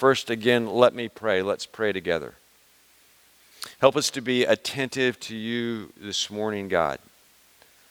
First, again, let me pray. Let's pray together. Help us to be attentive to you this morning, God,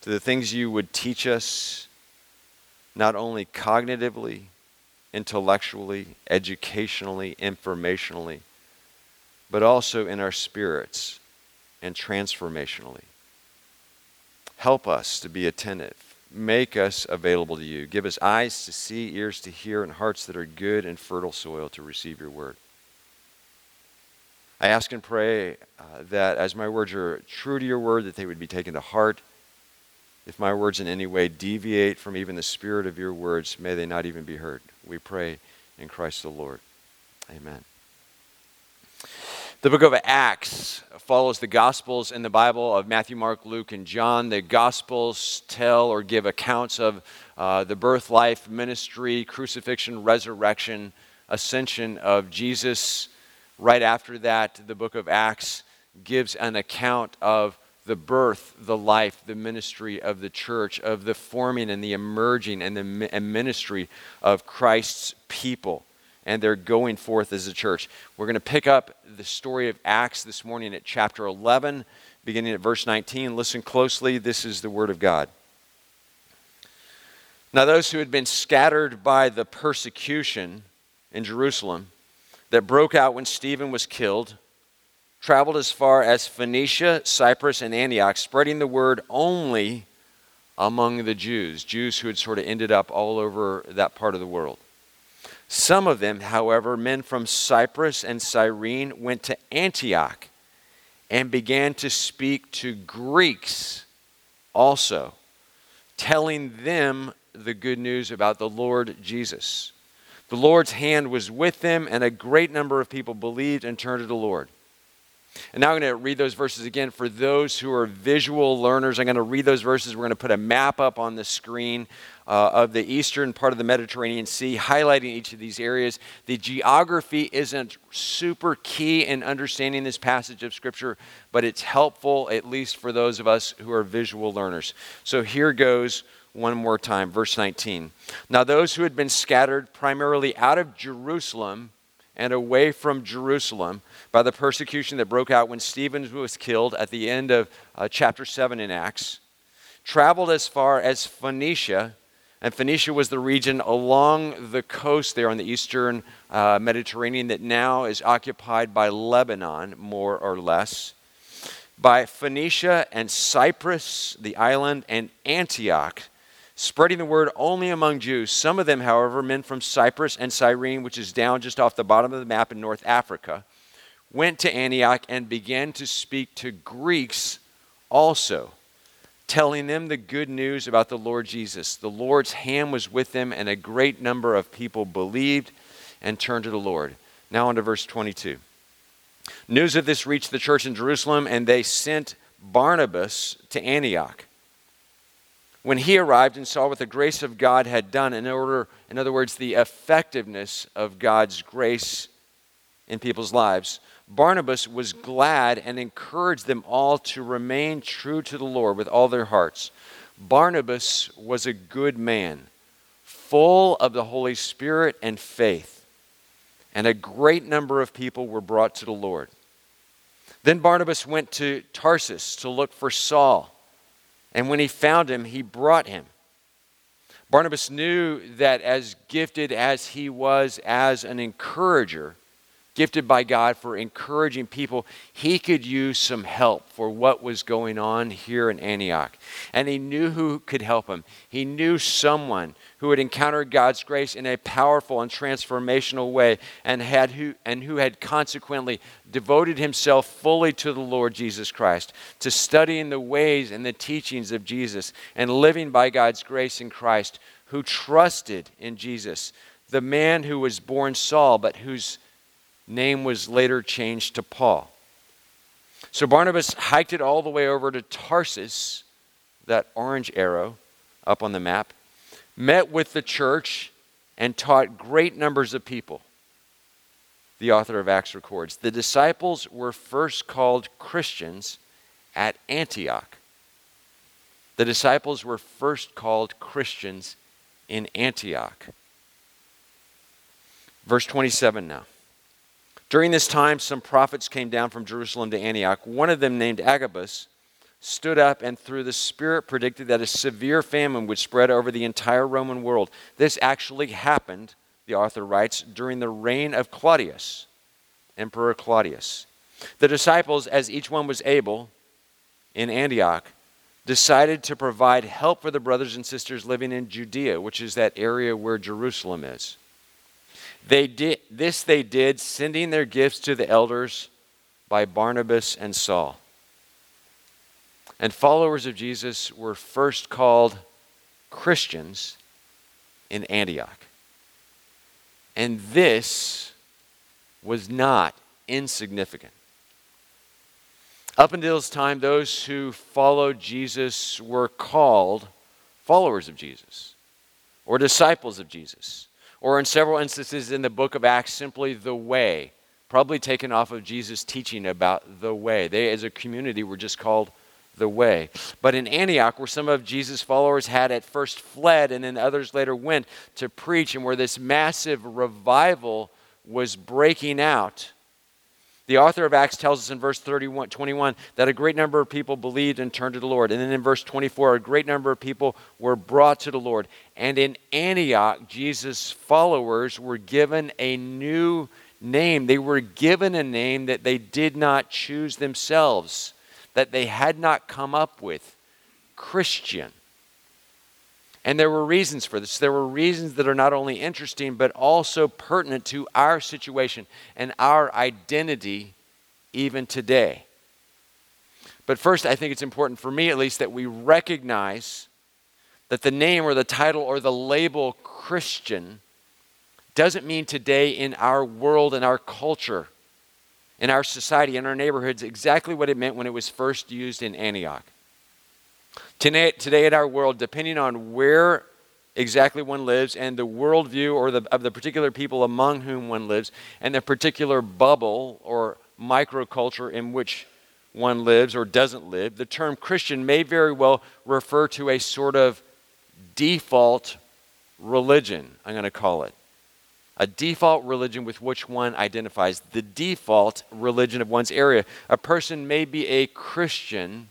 to the things you would teach us, not only cognitively, intellectually, educationally, informationally, but also in our spirits and transformationally. Help us to be attentive. Make us available to you. Give us eyes to see, ears to hear, and hearts that are good and fertile soil to receive your word. I ask and pray uh, that as my words are true to your word, that they would be taken to heart. If my words in any way deviate from even the spirit of your words, may they not even be heard. We pray in Christ the Lord. Amen. The book of Acts follows the Gospels in the Bible of Matthew, Mark, Luke, and John. The Gospels tell or give accounts of uh, the birth, life, ministry, crucifixion, resurrection, ascension of Jesus. Right after that, the book of Acts gives an account of the birth, the life, the ministry of the church, of the forming and the emerging and the ministry of Christ's people and they're going forth as a church. We're going to pick up the story of Acts this morning at chapter 11, beginning at verse 19. Listen closely. This is the Word of God. Now, those who had been scattered by the persecution in Jerusalem that broke out when Stephen was killed traveled as far as Phoenicia, Cyprus, and Antioch, spreading the word only among the Jews, Jews who had sort of ended up all over that part of the world. Some of them, however, men from Cyprus and Cyrene, went to Antioch and began to speak to Greeks also, telling them the good news about the Lord Jesus. The Lord's hand was with them, and a great number of people believed and turned to the Lord. And now I'm going to read those verses again for those who are visual learners. I'm going to read those verses. We're going to put a map up on the screen uh, of the eastern part of the Mediterranean Sea, highlighting each of these areas. The geography isn't super key in understanding this passage of Scripture, but it's helpful, at least for those of us who are visual learners. So here goes one more time, verse 19. Now, those who had been scattered primarily out of Jerusalem and away from Jerusalem by the persecution that broke out when Stephen was killed at the end of uh, chapter 7 in Acts, traveled as far as Phoenicia. And Phoenicia was the region along the coast there on the eastern uh, Mediterranean that now is occupied by Lebanon, more or less. By Phoenicia and Cyprus, the island, and Antioch, spreading the word only among Jews. Some of them, however, men from Cyprus and Cyrene, which is down just off the bottom of the map in North Africa, went to Antioch and began to speak to Greeks also, telling them the good news about the Lord Jesus. The Lord's hand was with them, and a great number of people believed and turned to the Lord. Now, on to verse 22. News of this reached the church in Jerusalem, and they sent Barnabas to Antioch when he arrived and saw what the grace of God had done, in order, in other words, the effectiveness of God's grace in people's lives, Barnabas was glad and encouraged them all to remain true to the Lord with all their hearts. Barnabas was a good man, full of the Holy Spirit and faith, and a great number of people were brought to the Lord. Then Barnabas went to Tarsus to look for Saul and when he found him, he brought him. Barnabas knew that as gifted as he was as an encourager, gifted by God for encouraging people, he could use some help for what was going on here in Antioch. And he knew who could help him. He knew someone who had encountered God's grace in a powerful and transformational way and had who and who had consequently devoted himself fully to the Lord Jesus Christ, to studying the ways and the teachings of Jesus and living by God's grace in Christ, who trusted in Jesus, the man who was born Saul but whose name was later changed to Paul. So Barnabas hiked it all the way over to Tarsus, that orange arrow up on the map, met with the church, and taught great numbers of people. The author of Acts records. The disciples were first called Christians at Antioch. The disciples were first called Christians in Antioch. Verse 27 now. During this time, some prophets came down from Jerusalem to Antioch. One of them, named Agabus, stood up and through the Spirit predicted that a severe famine would spread over the entire Roman world. This actually happened, the author writes, during the reign of Claudius, Emperor Claudius. The disciples, as each one was able in Antioch, decided to provide help for the brothers and sisters living in Judea, which is that area where Jerusalem is. They did, this they did, sending their gifts to the elders by Barnabas and Saul. And followers of Jesus were first called Christians in Antioch. And this was not insignificant. Up until this time, those who followed Jesus were called followers of Jesus or disciples of Jesus or in several instances in the book of Acts, simply the way, probably taken off of Jesus' teaching about the way. They, as a community, were just called the way. But in Antioch, where some of Jesus' followers had at first fled and then others later went to preach, and where this massive revival was breaking out, the author of Acts tells us in verse 31, 21 that a great number of people believed and turned to the Lord. And then in verse 24, a great number of people were brought to the Lord. And in Antioch, Jesus' followers were given a new name. They were given a name that they did not choose themselves, that they had not come up with Christian. And there were reasons for this. There were reasons that are not only interesting, but also pertinent to our situation and our identity even today. But first, I think it's important for me at least that we recognize that the name or the title or the label Christian doesn't mean today in our world and our culture, in our society, in our neighborhoods, exactly what it meant when it was first used in Antioch. Today, today in our world, depending on where exactly one lives and the worldview or the, of the particular people among whom one lives and the particular bubble or microculture in which one lives or doesn't live, the term Christian may very well refer to a sort of default religion, I'm going to call it. A default religion with which one identifies, the default religion of one's area. A person may be a Christian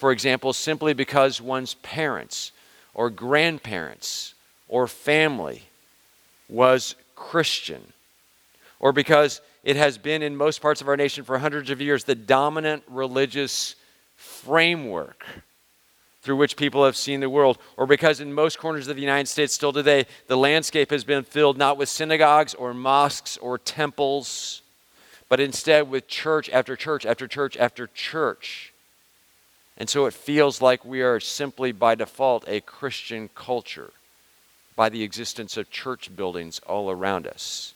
for example, simply because one's parents or grandparents or family was Christian, or because it has been in most parts of our nation for hundreds of years the dominant religious framework through which people have seen the world, or because in most corners of the United States still today, the landscape has been filled not with synagogues or mosques or temples, but instead with church after church after church after church and so it feels like we are simply by default a Christian culture by the existence of church buildings all around us.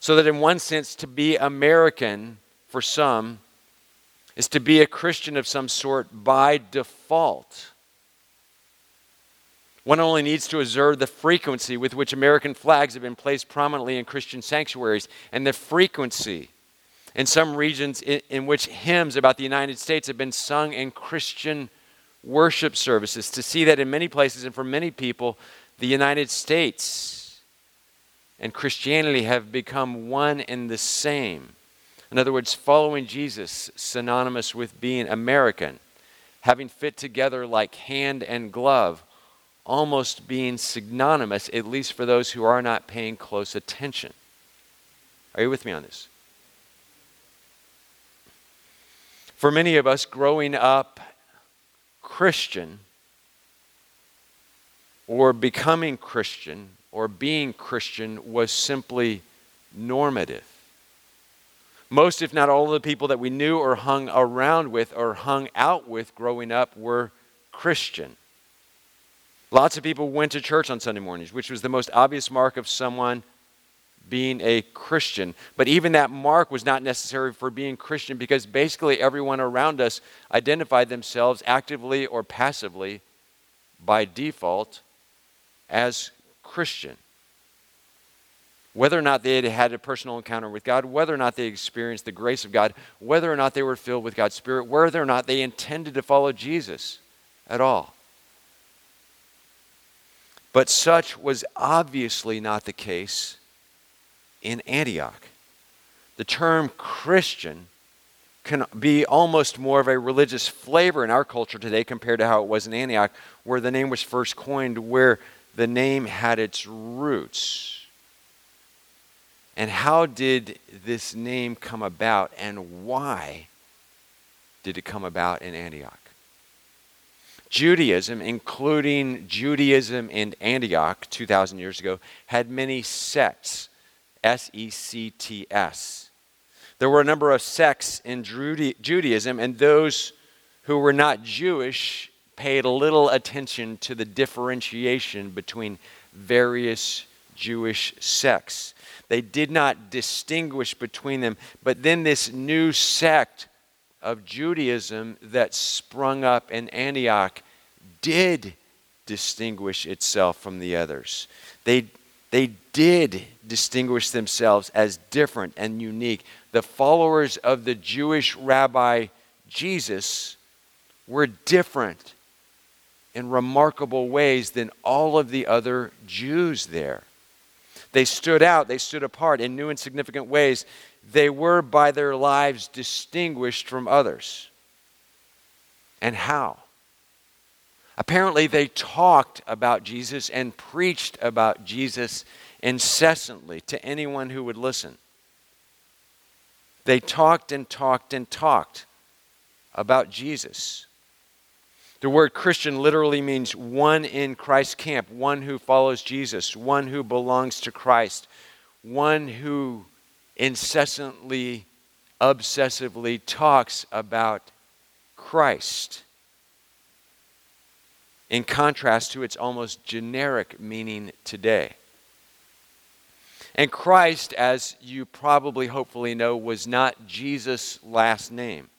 So that, in one sense, to be American for some is to be a Christian of some sort by default. One only needs to observe the frequency with which American flags have been placed prominently in Christian sanctuaries and the frequency in some regions in, in, which hymns about the United States have been sung in Christian worship services, to see that in many places and for many people, the United States and Christianity have become one and the same. In other words, following Jesus, synonymous with being American, having fit together like hand and glove, almost being synonymous, at least for those who are not paying close attention. Are you with me on this? For many of us, growing up Christian or becoming Christian or being Christian was simply normative. Most, if not all, of the people that we knew or hung around with or hung out with growing up were Christian. Lots of people went to church on Sunday mornings, which was the most obvious mark of someone being a Christian. But even that mark was not necessary for being Christian because basically everyone around us identified themselves actively or passively by default as Christian. Whether or not they had had a personal encounter with God, whether or not they experienced the grace of God, whether or not they were filled with God's Spirit, whether or not they intended to follow Jesus at all. But such was obviously not the case in Antioch. The term Christian can be almost more of a religious flavor in our culture today compared to how it was in Antioch, where the name was first coined, where the name had its roots. And how did this name come about, and why did it come about in Antioch? Judaism, including Judaism in Antioch 2,000 years ago, had many sects. S E C T S. There were a number of sects in Judaism, and those who were not Jewish paid little attention to the differentiation between various Jewish sects. They did not distinguish between them. But then this new sect of Judaism that sprung up in Antioch did distinguish itself from the others. They, they did distinguish themselves as different and unique. The followers of the Jewish rabbi Jesus were different in remarkable ways than all of the other Jews there. They stood out, they stood apart in new and significant ways they were by their lives distinguished from others. And how? Apparently, they talked about Jesus and preached about Jesus incessantly to anyone who would listen. They talked and talked and talked about Jesus. The word Christian literally means one in Christ's camp, one who follows Jesus, one who belongs to Christ, one who incessantly, obsessively talks about Christ, in contrast to its almost generic meaning today. And Christ, as you probably hopefully know, was not Jesus' last name,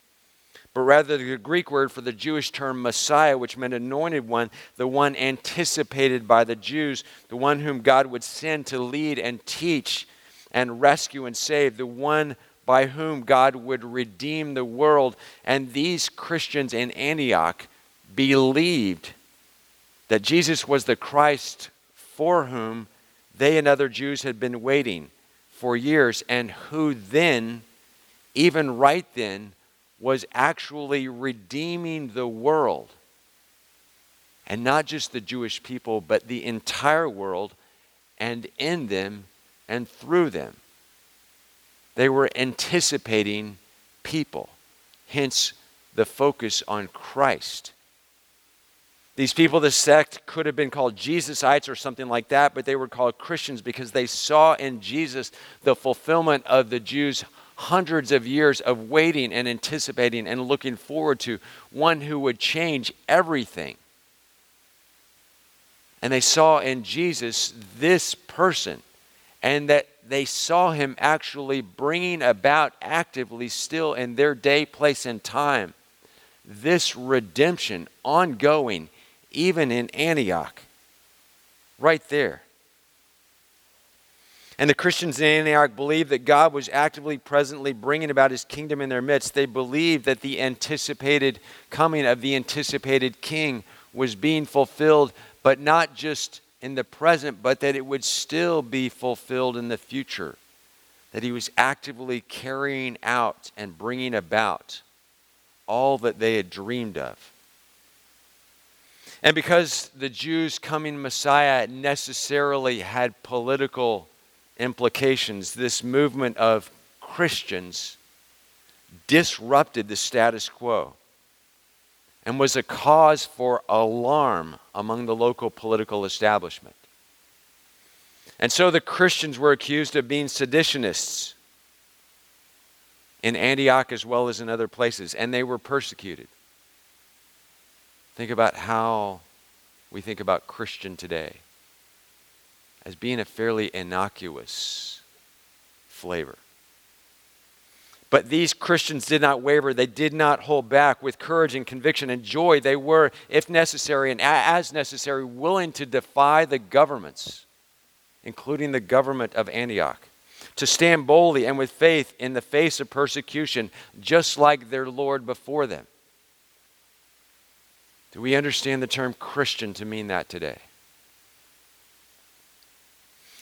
but rather the Greek word for the Jewish term Messiah, which meant anointed one, the one anticipated by the Jews, the one whom God would send to lead and teach and rescue and save, the one by whom God would redeem the world. And these Christians in Antioch believed that Jesus was the Christ for whom they and other Jews had been waiting for years, and who then, even right then, was actually redeeming the world. And not just the Jewish people, but the entire world, and in them and through them. They were anticipating people, hence the focus on Christ. These people, the sect, could have been called Jesusites or something like that, but they were called Christians because they saw in Jesus the fulfillment of the Jews' hundreds of years of waiting and anticipating and looking forward to one who would change everything. And they saw in Jesus this person and that they saw him actually bringing about actively still in their day, place, and time this redemption ongoing, even in Antioch. Right there. And the Christians in Antioch believed that God was actively, presently bringing about his kingdom in their midst. They believed that the anticipated coming of the anticipated king was being fulfilled, but not just in the present, but that it would still be fulfilled in the future. That he was actively carrying out and bringing about all that they had dreamed of. And because the Jews' coming Messiah necessarily had political implications, this movement of Christians disrupted the status quo and was a cause for alarm among the local political establishment. And so the Christians were accused of being seditionists in Antioch as well as in other places, and they were persecuted. Think about how we think about Christian today as being a fairly innocuous flavor. But these Christians did not waver. They did not hold back. With courage and conviction and joy, they were, if necessary and as necessary, willing to defy the governments, including the government of Antioch, to stand boldly and with faith in the face of persecution, just like their Lord before them. Do we understand the term Christian to mean that today?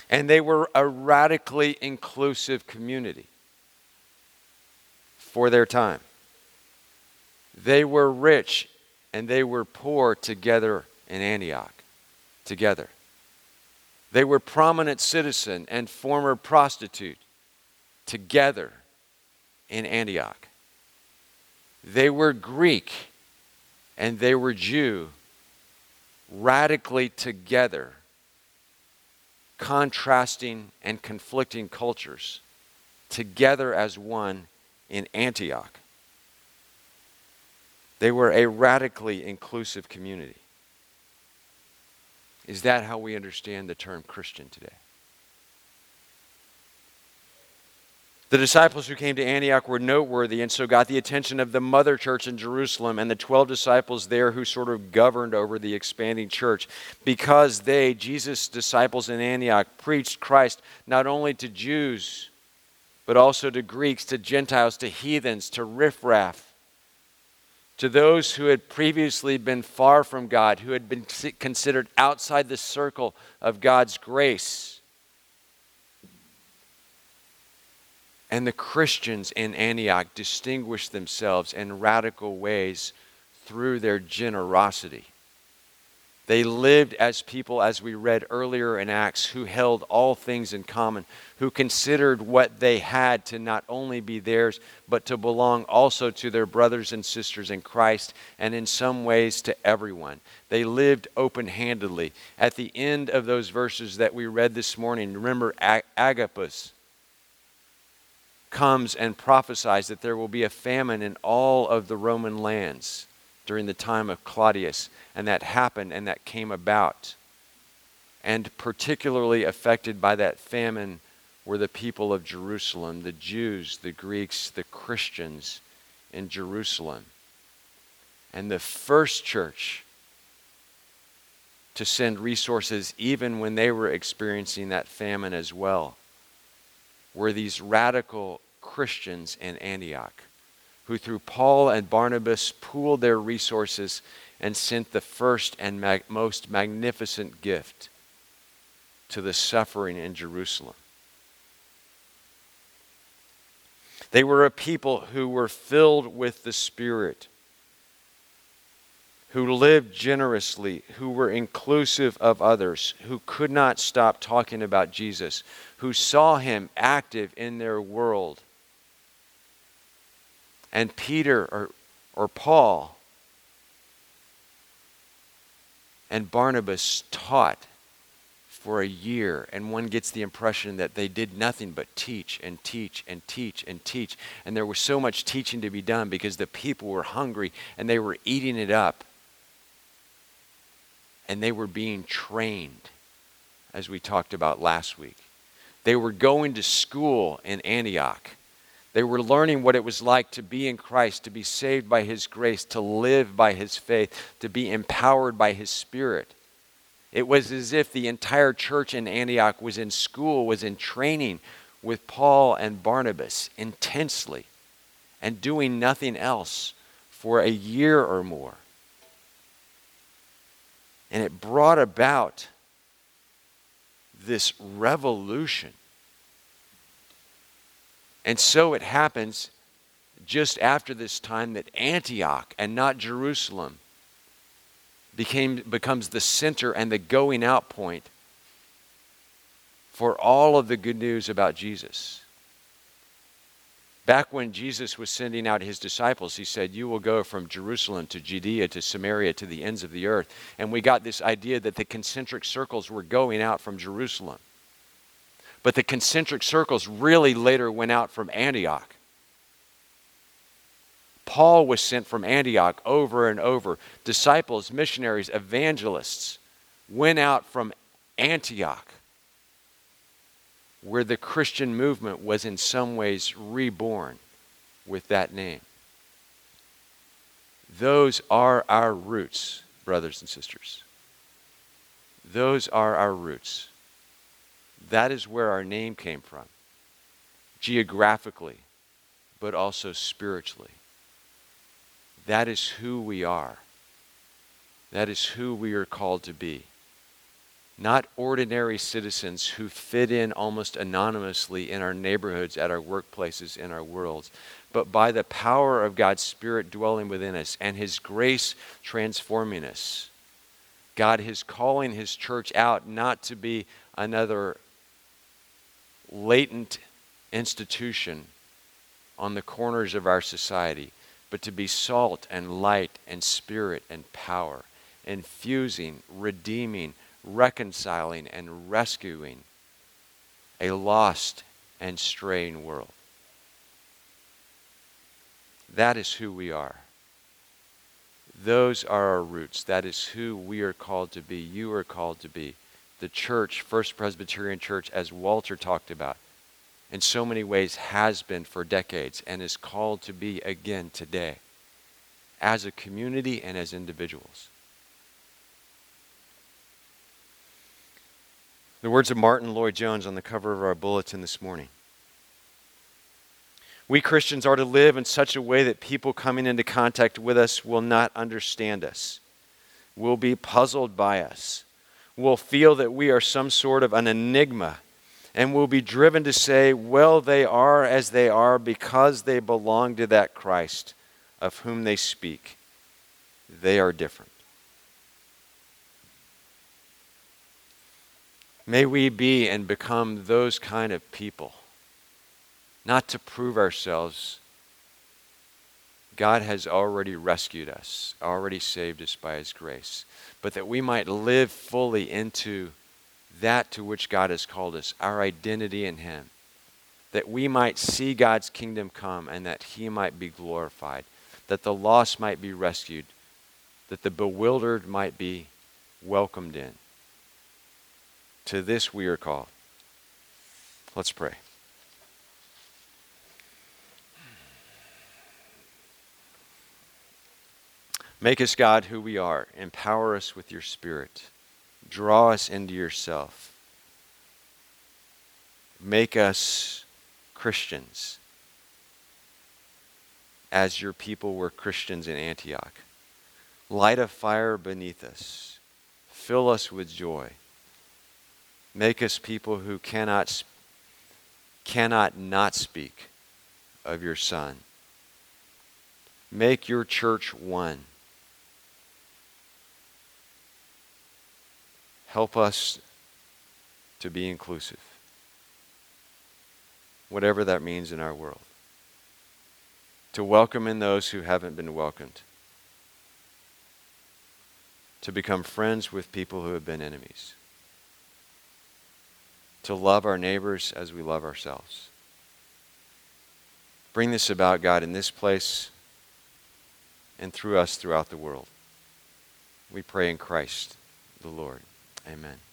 And they were a radically inclusive community. for their time. They were rich and they were poor together in Antioch. Together. They were prominent citizen and former prostitute together in Antioch. They were Greek and they were Jew radically together, contrasting and conflicting cultures together as one in Antioch. They were a radically inclusive community. Is that how we understand the term Christian today? The disciples who came to Antioch were noteworthy and so got the attention of the mother church in Jerusalem and the 12 disciples there who sort of governed over the expanding church because they, Jesus' disciples in Antioch, preached Christ not only to Jews, but also to Greeks, to Gentiles, to heathens, to riffraff, to those who had previously been far from God, who had been considered outside the circle of God's grace. And the Christians in Antioch distinguished themselves in radical ways through their generosity. They lived as people, as we read earlier in Acts, who held all things in common, who considered what they had to not only be theirs, but to belong also to their brothers and sisters in Christ, and in some ways to everyone. They lived open handedly. At the end of those verses that we read this morning, remember Agabus comes and prophesies that there will be a famine in all of the Roman lands during the time of Claudius. And that happened and that came about. And particularly affected by that famine were the people of Jerusalem, the Jews, the Greeks, the Christians in Jerusalem. And the first church to send resources, even when they were experiencing that famine as well, were these radical Christians in Antioch who, through Paul and Barnabas, pooled their resources and sent the first and mag- most magnificent gift to the suffering in Jerusalem. They were a people who were filled with the Spirit who lived generously, who were inclusive of others, who could not stop talking about Jesus, who saw him active in their world. And Peter or, or Paul and Barnabas taught for a year, and one gets the impression that they did nothing but teach and teach and teach and teach. And there was so much teaching to be done because the people were hungry and they were eating it up and they were being trained, as we talked about last week. They were going to school in Antioch. They were learning what it was like to be in Christ, to be saved by His grace, to live by His faith, to be empowered by His Spirit. It was as if the entire church in Antioch was in school, was in training with Paul and Barnabas intensely and doing nothing else for a year or more. And it brought about this revolution. And so it happens just after this time that Antioch and not Jerusalem became, becomes the center and the going out point for all of the good news about Jesus. Back when Jesus was sending out his disciples, he said, You will go from Jerusalem to Judea to Samaria to the ends of the earth. And we got this idea that the concentric circles were going out from Jerusalem. But the concentric circles really later went out from Antioch. Paul was sent from Antioch over and over. Disciples, missionaries, evangelists went out from Antioch where the Christian movement was in some ways reborn with that name. Those are our roots, brothers and sisters. Those are our roots. That is where our name came from, geographically, but also spiritually. That is who we are. That is who we are called to be. not ordinary citizens who fit in almost anonymously in our neighborhoods, at our workplaces, in our worlds, but by the power of God's Spirit dwelling within us and His grace transforming us. God is calling His church out not to be another latent institution on the corners of our society, but to be salt and light and spirit and power, infusing, redeeming, reconciling, and rescuing a lost and straying world. That is who we are. Those are our roots. That is who we are called to be. You are called to be. The church, First Presbyterian Church, as Walter talked about, in so many ways has been for decades and is called to be again today as a community and as individuals. The words of Martyn Lloyd-Jones on the cover of our bulletin this morning. We Christians are to live in such a way that people coming into contact with us will not understand us, will be puzzled by us, will feel that we are some sort of an enigma, and will be driven to say, Well, they are as they are because they belong to that Christ of whom they speak. They are different. May we be and become those kind of people, not to prove ourselves. God has already rescued us, already saved us by His grace, but that we might live fully into that to which God has called us, our identity in Him, that we might see God's kingdom come and that He might be glorified, that the lost might be rescued, that the bewildered might be welcomed in. To this we are called. Let's pray. Make us, God, who we are. Empower us with your Spirit. Draw us into yourself. Make us Christians as your people were Christians in Antioch. Light a fire beneath us. Fill us with joy. Make us people who cannot, cannot not speak of your Son. Make your church one. Help us to be inclusive, whatever that means in our world. To welcome in those who haven't been welcomed. To become friends with people who have been enemies to love our neighbors as we love ourselves. Bring this about, God, in this place and through us throughout the world. We pray in Christ the Lord. Amen.